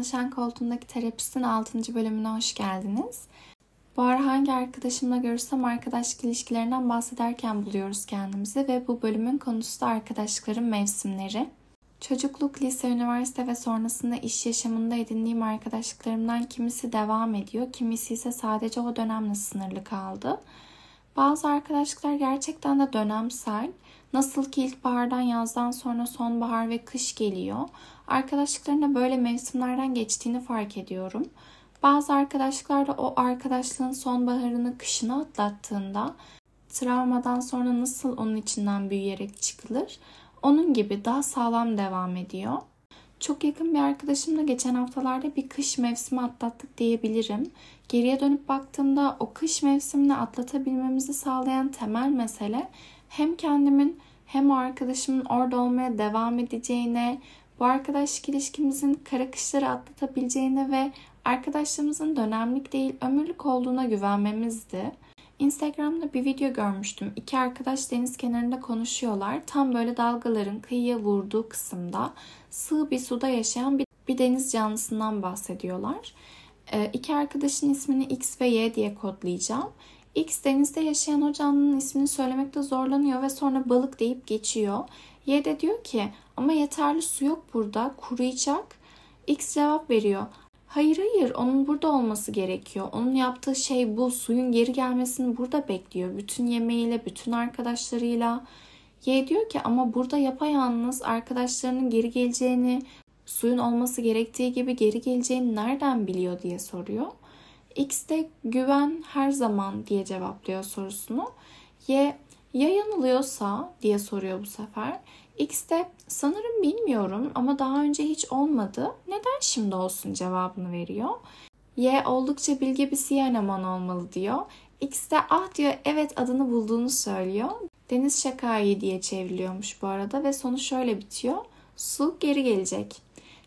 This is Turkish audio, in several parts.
Danışan Koltuğundaki Terapistin 6. bölümüne hoş geldiniz. Bu ara hangi arkadaşımla görüşsem arkadaşlık ilişkilerinden bahsederken buluyoruz kendimizi ve bu bölümün konusu da arkadaşlıkların mevsimleri. Çocukluk, lise, üniversite ve sonrasında iş yaşamında edindiğim arkadaşlıklarımdan kimisi devam ediyor, kimisi ise sadece o dönemle sınırlı kaldı. Bazı arkadaşlıklar gerçekten de dönemsel. Nasıl ki ilkbahardan yazdan sonra sonbahar ve kış geliyor. Arkadaşlıklarına böyle mevsimlerden geçtiğini fark ediyorum. Bazı arkadaşlıklar da o arkadaşlığın sonbaharını kışını atlattığında travmadan sonra nasıl onun içinden büyüyerek çıkılır? Onun gibi daha sağlam devam ediyor. Çok yakın bir arkadaşımla geçen haftalarda bir kış mevsimi atlattık diyebilirim. Geriye dönüp baktığımda o kış mevsimini atlatabilmemizi sağlayan temel mesele hem kendimin hem o arkadaşımın orada olmaya devam edeceğine, bu arkadaşlık ilişkimizin kara kışları atlatabileceğine ve arkadaşlığımızın dönemlik değil ömürlük olduğuna güvenmemizdi. Instagram'da bir video görmüştüm. İki arkadaş deniz kenarında konuşuyorlar. Tam böyle dalgaların kıyıya vurduğu kısımda sığ bir suda yaşayan bir, bir deniz canlısından bahsediyorlar. Ee, iki arkadaşın ismini X ve Y diye kodlayacağım. X denizde yaşayan o canlının ismini söylemekte zorlanıyor ve sonra balık deyip geçiyor. Y de diyor ki ama yeterli su yok burada kuruyacak. X cevap veriyor. Hayır hayır onun burada olması gerekiyor. Onun yaptığı şey bu. Suyun geri gelmesini burada bekliyor. Bütün yemeğiyle, bütün arkadaşlarıyla. Y diyor ki ama burada yapayalnız arkadaşlarının geri geleceğini, suyun olması gerektiği gibi geri geleceğini nereden biliyor diye soruyor. X de güven her zaman diye cevaplıyor sorusunu. Y ya yanılıyorsa diye soruyor bu sefer. X de sanırım bilmiyorum ama daha önce hiç olmadı. Neden şimdi olsun cevabını veriyor. Y oldukça bilge bir siyaneman olmalı diyor. X de ah diyor evet adını bulduğunu söylüyor. Deniz şakayı diye çevriliyormuş bu arada ve sonu şöyle bitiyor. Su geri gelecek.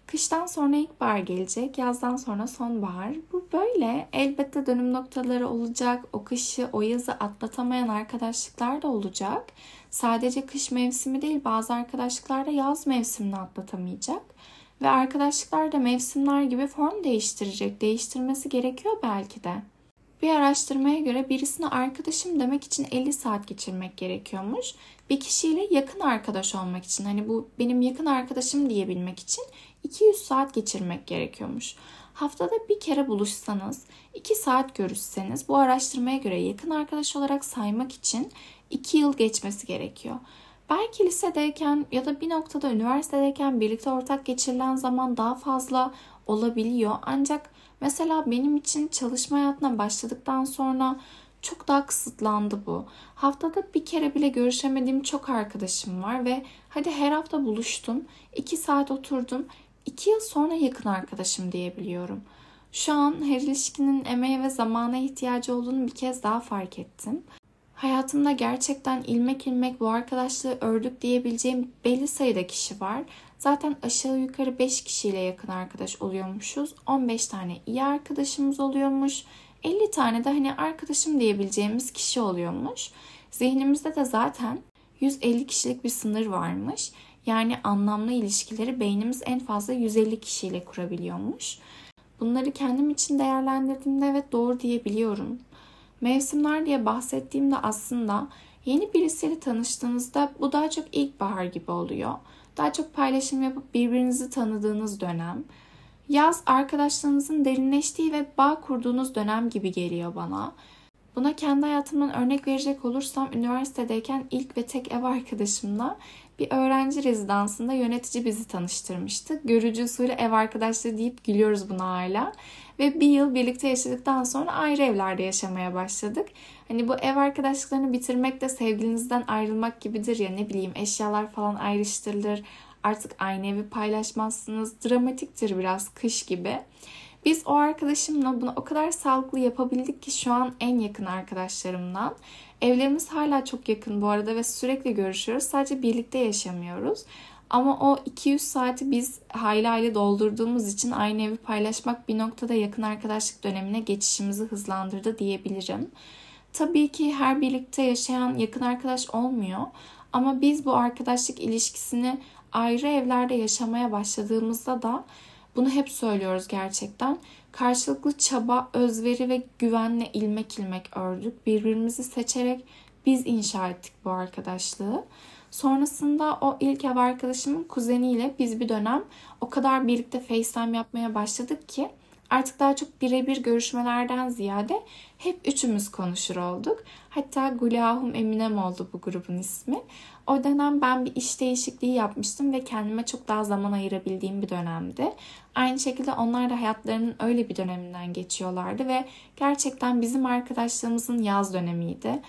Kıştan sonra ilkbahar gelecek, yazdan sonra sonbahar. Bu böyle. Elbette dönüm noktaları olacak. O kışı, o yazı atlatamayan arkadaşlıklar da olacak. Sadece kış mevsimi değil, bazı arkadaşlıklar da yaz mevsimini atlatamayacak. Ve arkadaşlıklar da mevsimler gibi form değiştirecek. Değiştirmesi gerekiyor belki de. Bir araştırmaya göre birisine arkadaşım demek için 50 saat geçirmek gerekiyormuş. Bir kişiyle yakın arkadaş olmak için hani bu benim yakın arkadaşım diyebilmek için 200 saat geçirmek gerekiyormuş. Haftada bir kere buluşsanız, 2 saat görüşseniz bu araştırmaya göre yakın arkadaş olarak saymak için 2 yıl geçmesi gerekiyor. Belki lisedeyken ya da bir noktada üniversitedeyken birlikte ortak geçirilen zaman daha fazla olabiliyor. Ancak mesela benim için çalışma hayatına başladıktan sonra çok daha kısıtlandı bu. Haftada bir kere bile görüşemediğim çok arkadaşım var ve hadi her hafta buluştum. 2 saat oturdum. 2 yıl sonra yakın arkadaşım diyebiliyorum. Şu an her ilişkinin emeğe ve zamana ihtiyacı olduğunu bir kez daha fark ettim. Hayatımda gerçekten ilmek ilmek bu arkadaşlığı ördük diyebileceğim belli sayıda kişi var. Zaten aşağı yukarı 5 kişiyle yakın arkadaş oluyormuşuz. 15 tane iyi arkadaşımız oluyormuş. 50 tane de hani arkadaşım diyebileceğimiz kişi oluyormuş. Zihnimizde de zaten 150 kişilik bir sınır varmış. Yani anlamlı ilişkileri beynimiz en fazla 150 kişiyle kurabiliyormuş. Bunları kendim için değerlendirdiğimde evet doğru diyebiliyorum. Mevsimler diye bahsettiğimde aslında yeni birisiyle tanıştığınızda bu daha çok ilkbahar gibi oluyor. Daha çok paylaşım yapıp birbirinizi tanıdığınız dönem. Yaz arkadaşlarınızın derinleştiği ve bağ kurduğunuz dönem gibi geliyor bana. Buna kendi hayatımdan örnek verecek olursam üniversitedeyken ilk ve tek ev arkadaşımla bir öğrenci rezidansında yönetici bizi tanıştırmıştı. Görücü usulü ev arkadaşlığı deyip gülüyoruz buna hala. Ve bir yıl birlikte yaşadıktan sonra ayrı evlerde yaşamaya başladık. Hani bu ev arkadaşlıklarını bitirmek de sevgilinizden ayrılmak gibidir ya ne bileyim eşyalar falan ayrıştırılır. Artık aynı evi paylaşmazsınız. Dramatiktir biraz kış gibi. Biz o arkadaşımla bunu o kadar sağlıklı yapabildik ki şu an en yakın arkadaşlarımdan. Evlerimiz hala çok yakın bu arada ve sürekli görüşüyoruz. Sadece birlikte yaşamıyoruz. Ama o 200 saati biz hayli hayli doldurduğumuz için aynı evi paylaşmak bir noktada yakın arkadaşlık dönemine geçişimizi hızlandırdı diyebilirim. Tabii ki her birlikte yaşayan yakın arkadaş olmuyor. Ama biz bu arkadaşlık ilişkisini ayrı evlerde yaşamaya başladığımızda da Bunu hep söylüyoruz gerçekten. Karşılıklı çaba, özveri ve güvenle ilmek ilmek ördük. Birbirimizi seçerek biz inşa ettik bu arkadaşlığı. Sonrasında o ilk ev arkadaşımın kuzeniyle biz bir dönem o kadar birlikte FaceTime yapmaya başladık ki artık daha çok birebir görüşmelerden ziyade hep üçümüz konuşur olduk. Hatta Gulahum Eminem oldu bu grubun ismi. O dönem ben bir iş değişikliği yapmıştım ve kendime çok daha zaman ayırabildiğim bir dönemdi. Aynı şekilde onlar da hayatlarının öyle bir döneminden geçiyorlardı ve gerçekten bizim arkadaşlığımızın yaz dönemiydi.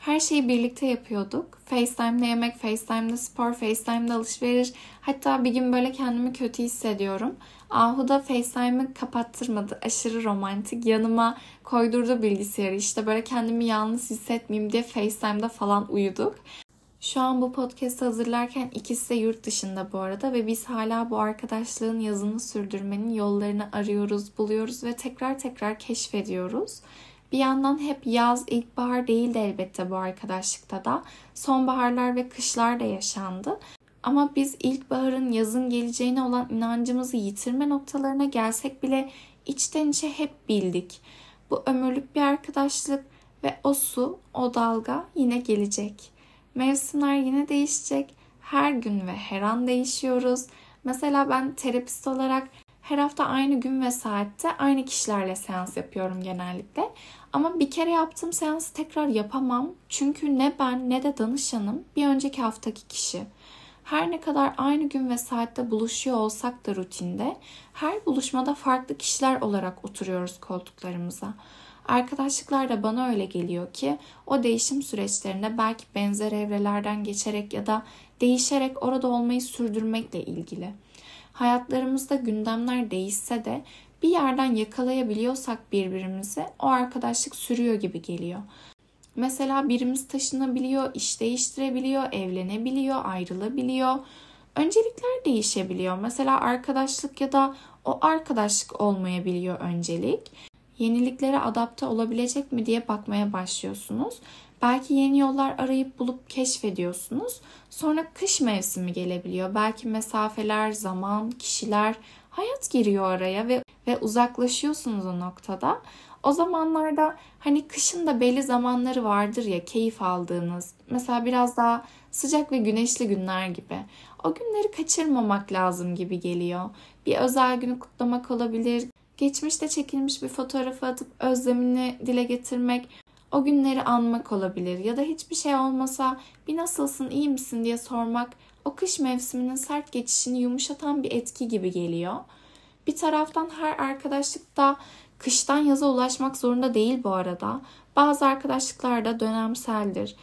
Her şeyi birlikte yapıyorduk. FaceTime'da yemek, FaceTime'da spor, FaceTime'da alışveriş. Hatta bir gün böyle kendimi kötü hissediyorum. Ahu da FaceTime'ı kapattırmadı. Aşırı romantik. Yanıma koydurdu bilgisayarı. İşte böyle kendimi yalnız hissetmeyeyim diye FaceTime'da falan uyuduk. Şu an bu podcast'ı hazırlarken ikisi de yurt dışında bu arada ve biz hala bu arkadaşlığın yazını sürdürmenin yollarını arıyoruz, buluyoruz ve tekrar tekrar keşfediyoruz. Bir yandan hep yaz, ilkbahar değildi elbette bu arkadaşlıkta da. Sonbaharlar ve kışlar da yaşandı. Ama biz ilkbaharın yazın geleceğine olan inancımızı yitirme noktalarına gelsek bile içten içe hep bildik. Bu ömürlük bir arkadaşlık ve o su, o dalga yine gelecek. Mevsimler yine değişecek. Her gün ve her an değişiyoruz. Mesela ben terapist olarak her hafta aynı gün ve saatte aynı kişilerle seans yapıyorum genellikle. Ama bir kere yaptığım seansı tekrar yapamam. Çünkü ne ben ne de danışanım bir önceki haftaki kişi. Her ne kadar aynı gün ve saatte buluşuyor olsak da rutinde her buluşmada farklı kişiler olarak oturuyoruz koltuklarımıza. Arkadaşlıklar da bana öyle geliyor ki o değişim süreçlerinde belki benzer evrelerden geçerek ya da değişerek orada olmayı sürdürmekle ilgili. Hayatlarımızda gündemler değişse de bir yerden yakalayabiliyorsak birbirimizi o arkadaşlık sürüyor gibi geliyor. Mesela birimiz taşınabiliyor, iş değiştirebiliyor, evlenebiliyor, ayrılabiliyor. Öncelikler değişebiliyor. Mesela arkadaşlık ya da o arkadaşlık olmayabiliyor öncelik. Yeniliklere adapte olabilecek mi diye bakmaya başlıyorsunuz. Belki yeni yollar arayıp bulup keşfediyorsunuz. Sonra kış mevsimi gelebiliyor. Belki mesafeler, zaman, kişiler, hayat giriyor araya ve ve uzaklaşıyorsunuz o noktada. O zamanlarda hani kışın da belli zamanları vardır ya keyif aldığınız. Mesela biraz daha sıcak ve güneşli günler gibi. O günleri kaçırmamak lazım gibi geliyor. Bir özel günü kutlamak olabilir. Geçmişte çekilmiş bir fotoğrafı atıp özlemini dile getirmek, o günleri anmak olabilir. Ya da hiçbir şey olmasa bir nasılsın, iyi misin diye sormak o kış mevsiminin sert geçişini yumuşatan bir etki gibi geliyor. Bir taraftan her arkadaşlık da kıştan yaza ulaşmak zorunda değil bu arada. Bazı arkadaşlıklar da dönemseldir.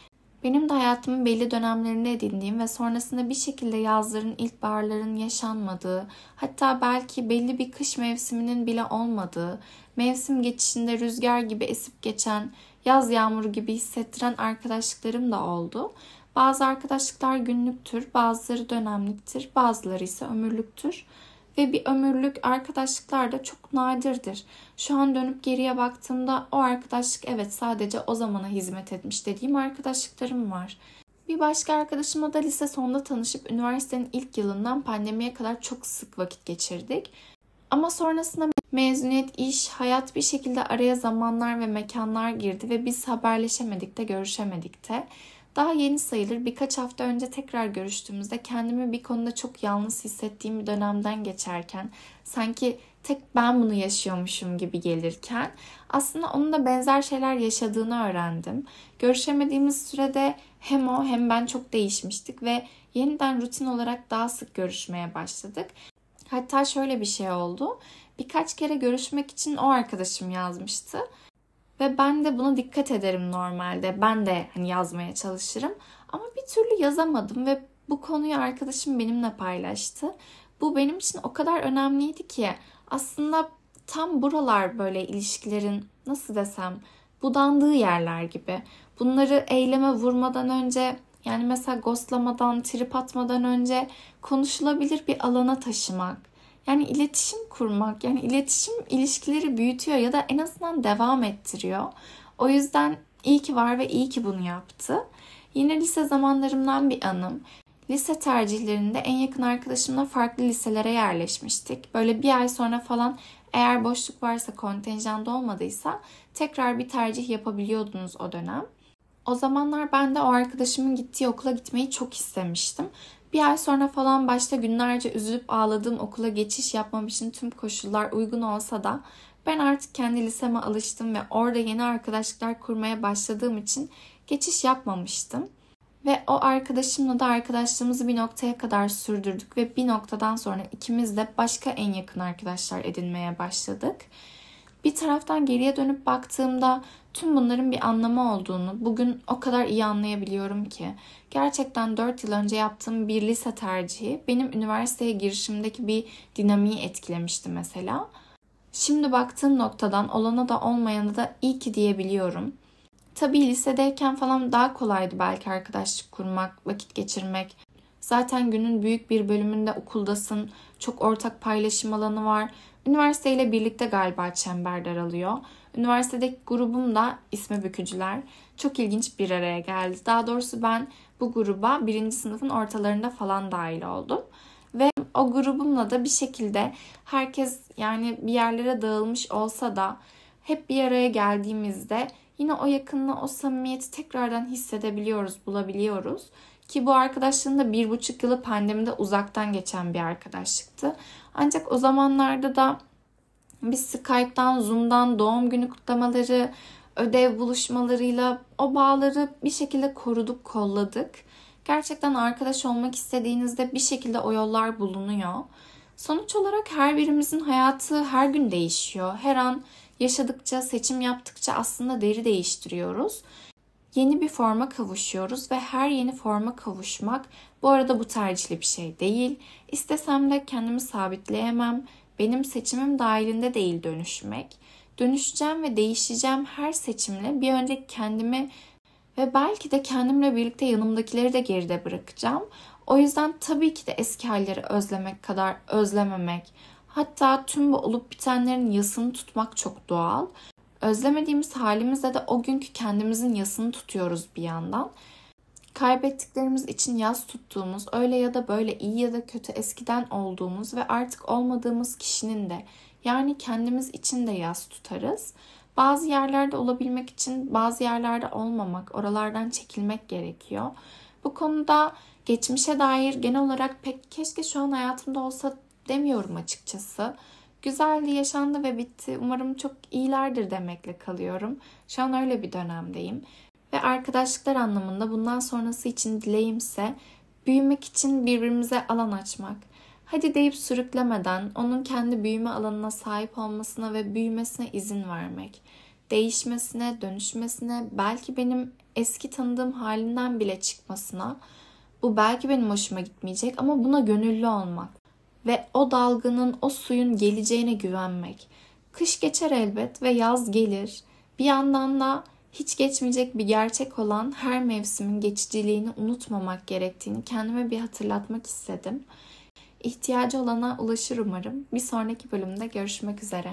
Benim de hayatımın belli dönemlerinde edindiğim ve sonrasında bir şekilde yazların, ilkbaharların yaşanmadığı, hatta belki belli bir kış mevsiminin bile olmadığı, mevsim geçişinde rüzgar gibi esip geçen, yaz yağmuru gibi hissettiren arkadaşlıklarım da oldu. Bazı arkadaşlıklar günlüktür, bazıları dönemliktir, bazıları ise ömürlüktür ve bir ömürlük arkadaşlıklar da çok nadirdir. Şu an dönüp geriye baktığımda o arkadaşlık evet sadece o zamana hizmet etmiş dediğim arkadaşlıklarım var. Bir başka arkadaşımla da lise sonunda tanışıp üniversitenin ilk yılından pandemiye kadar çok sık vakit geçirdik. Ama sonrasında mezuniyet, iş, hayat bir şekilde araya zamanlar ve mekanlar girdi ve biz haberleşemedik de görüşemedik de. Daha yeni sayılır birkaç hafta önce tekrar görüştüğümüzde kendimi bir konuda çok yalnız hissettiğim bir dönemden geçerken sanki tek ben bunu yaşıyormuşum gibi gelirken aslında onun da benzer şeyler yaşadığını öğrendim. Görüşemediğimiz sürede hem o hem ben çok değişmiştik ve yeniden rutin olarak daha sık görüşmeye başladık. Hatta şöyle bir şey oldu. Birkaç kere görüşmek için o arkadaşım yazmıştı. Ve ben de buna dikkat ederim normalde. Ben de hani yazmaya çalışırım. Ama bir türlü yazamadım ve bu konuyu arkadaşım benimle paylaştı. Bu benim için o kadar önemliydi ki aslında tam buralar böyle ilişkilerin nasıl desem budandığı yerler gibi. Bunları eyleme vurmadan önce yani mesela ghostlamadan, trip atmadan önce konuşulabilir bir alana taşımak. Yani iletişim kurmak, yani iletişim ilişkileri büyütüyor ya da en azından devam ettiriyor. O yüzden iyi ki var ve iyi ki bunu yaptı. Yine lise zamanlarımdan bir anım. Lise tercihlerinde en yakın arkadaşımla farklı liselere yerleşmiştik. Böyle bir ay sonra falan eğer boşluk varsa kontenjanda olmadıysa tekrar bir tercih yapabiliyordunuz o dönem. O zamanlar ben de o arkadaşımın gittiği okula gitmeyi çok istemiştim. Bir ay sonra falan başta günlerce üzülüp ağladığım okula geçiş yapmam için tüm koşullar uygun olsa da ben artık kendi liseme alıştım ve orada yeni arkadaşlıklar kurmaya başladığım için geçiş yapmamıştım. Ve o arkadaşımla da arkadaşlığımızı bir noktaya kadar sürdürdük ve bir noktadan sonra ikimiz de başka en yakın arkadaşlar edinmeye başladık. Bir taraftan geriye dönüp baktığımda tüm bunların bir anlamı olduğunu bugün o kadar iyi anlayabiliyorum ki. Gerçekten 4 yıl önce yaptığım bir lise tercihi benim üniversiteye girişimdeki bir dinamiği etkilemişti mesela. Şimdi baktığım noktadan olana da olmayana da iyi ki diyebiliyorum. Tabii lisedeyken falan daha kolaydı belki arkadaşlık kurmak, vakit geçirmek. Zaten günün büyük bir bölümünde okuldasın, çok ortak paylaşım alanı var. Üniversiteyle birlikte galiba çember daralıyor. Üniversitedeki grubum da ismi Bükücüler. Çok ilginç bir araya geldi. Daha doğrusu ben bu gruba birinci sınıfın ortalarında falan dahil oldum. Ve o grubumla da bir şekilde herkes yani bir yerlere dağılmış olsa da hep bir araya geldiğimizde yine o yakınlığı, o samimiyeti tekrardan hissedebiliyoruz, bulabiliyoruz. Ki bu arkadaşlığın da bir buçuk yılı pandemide uzaktan geçen bir arkadaşlıktı. Ancak o zamanlarda da biz Skype'dan, Zoom'dan doğum günü kutlamaları, ödev buluşmalarıyla o bağları bir şekilde koruduk, kolladık. Gerçekten arkadaş olmak istediğinizde bir şekilde o yollar bulunuyor. Sonuç olarak her birimizin hayatı her gün değişiyor. Her an yaşadıkça, seçim yaptıkça aslında deri değiştiriyoruz. Yeni bir forma kavuşuyoruz ve her yeni forma kavuşmak bu arada bu tercihli bir şey değil. İstesem de kendimi sabitleyemem. Benim seçimim dahilinde değil dönüşmek. Dönüşeceğim ve değişeceğim her seçimle bir önceki kendimi ve belki de kendimle birlikte yanımdakileri de geride bırakacağım. O yüzden tabii ki de eski halleri özlemek kadar özlememek, hatta tüm bu olup bitenlerin yasını tutmak çok doğal. Özlemediğimiz halimizde de o günkü kendimizin yasını tutuyoruz bir yandan. Kaybettiklerimiz için yas tuttuğumuz, öyle ya da böyle iyi ya da kötü eskiden olduğumuz ve artık olmadığımız kişinin de yani kendimiz için de yas tutarız. Bazı yerlerde olabilmek için bazı yerlerde olmamak, oralardan çekilmek gerekiyor. Bu konuda geçmişe dair genel olarak pek keşke şu an hayatımda olsa demiyorum açıkçası. Güzeldi, yaşandı ve bitti. Umarım çok iyilerdir demekle kalıyorum. Şu an öyle bir dönemdeyim. Ve arkadaşlıklar anlamında bundan sonrası için dileğimse büyümek için birbirimize alan açmak. Hadi deyip sürüklemeden onun kendi büyüme alanına sahip olmasına ve büyümesine izin vermek. Değişmesine, dönüşmesine, belki benim eski tanıdığım halinden bile çıkmasına. Bu belki benim hoşuma gitmeyecek ama buna gönüllü olmak ve o dalganın, o suyun geleceğine güvenmek. Kış geçer elbet ve yaz gelir. Bir yandan da hiç geçmeyecek bir gerçek olan her mevsimin geçiciliğini unutmamak gerektiğini kendime bir hatırlatmak istedim. İhtiyacı olana ulaşır umarım. Bir sonraki bölümde görüşmek üzere.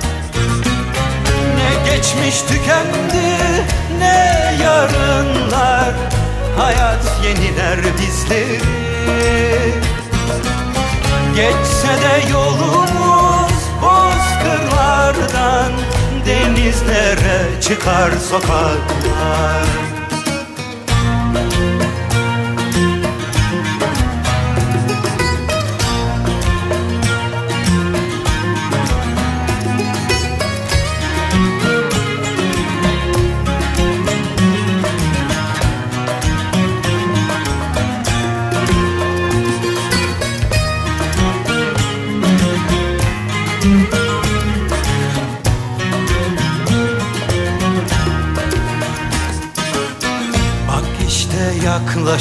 Geçmiş tükendi ne yarınlar? Hayat yeniler bizleri. Geçse de yolumuz bozkırlardan Denizlere çıkar sokaklar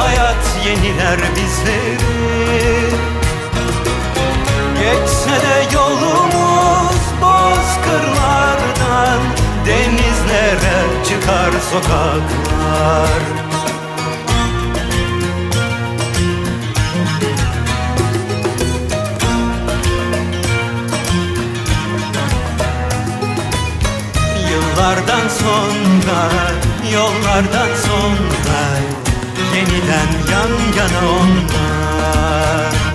Hayat yeniler bizleri Geçse de yolumuz bozkırlardan Denizlere çıkar sokaklar. Yıllardan sonra, yollardan sonra yeniden yan yana onlar.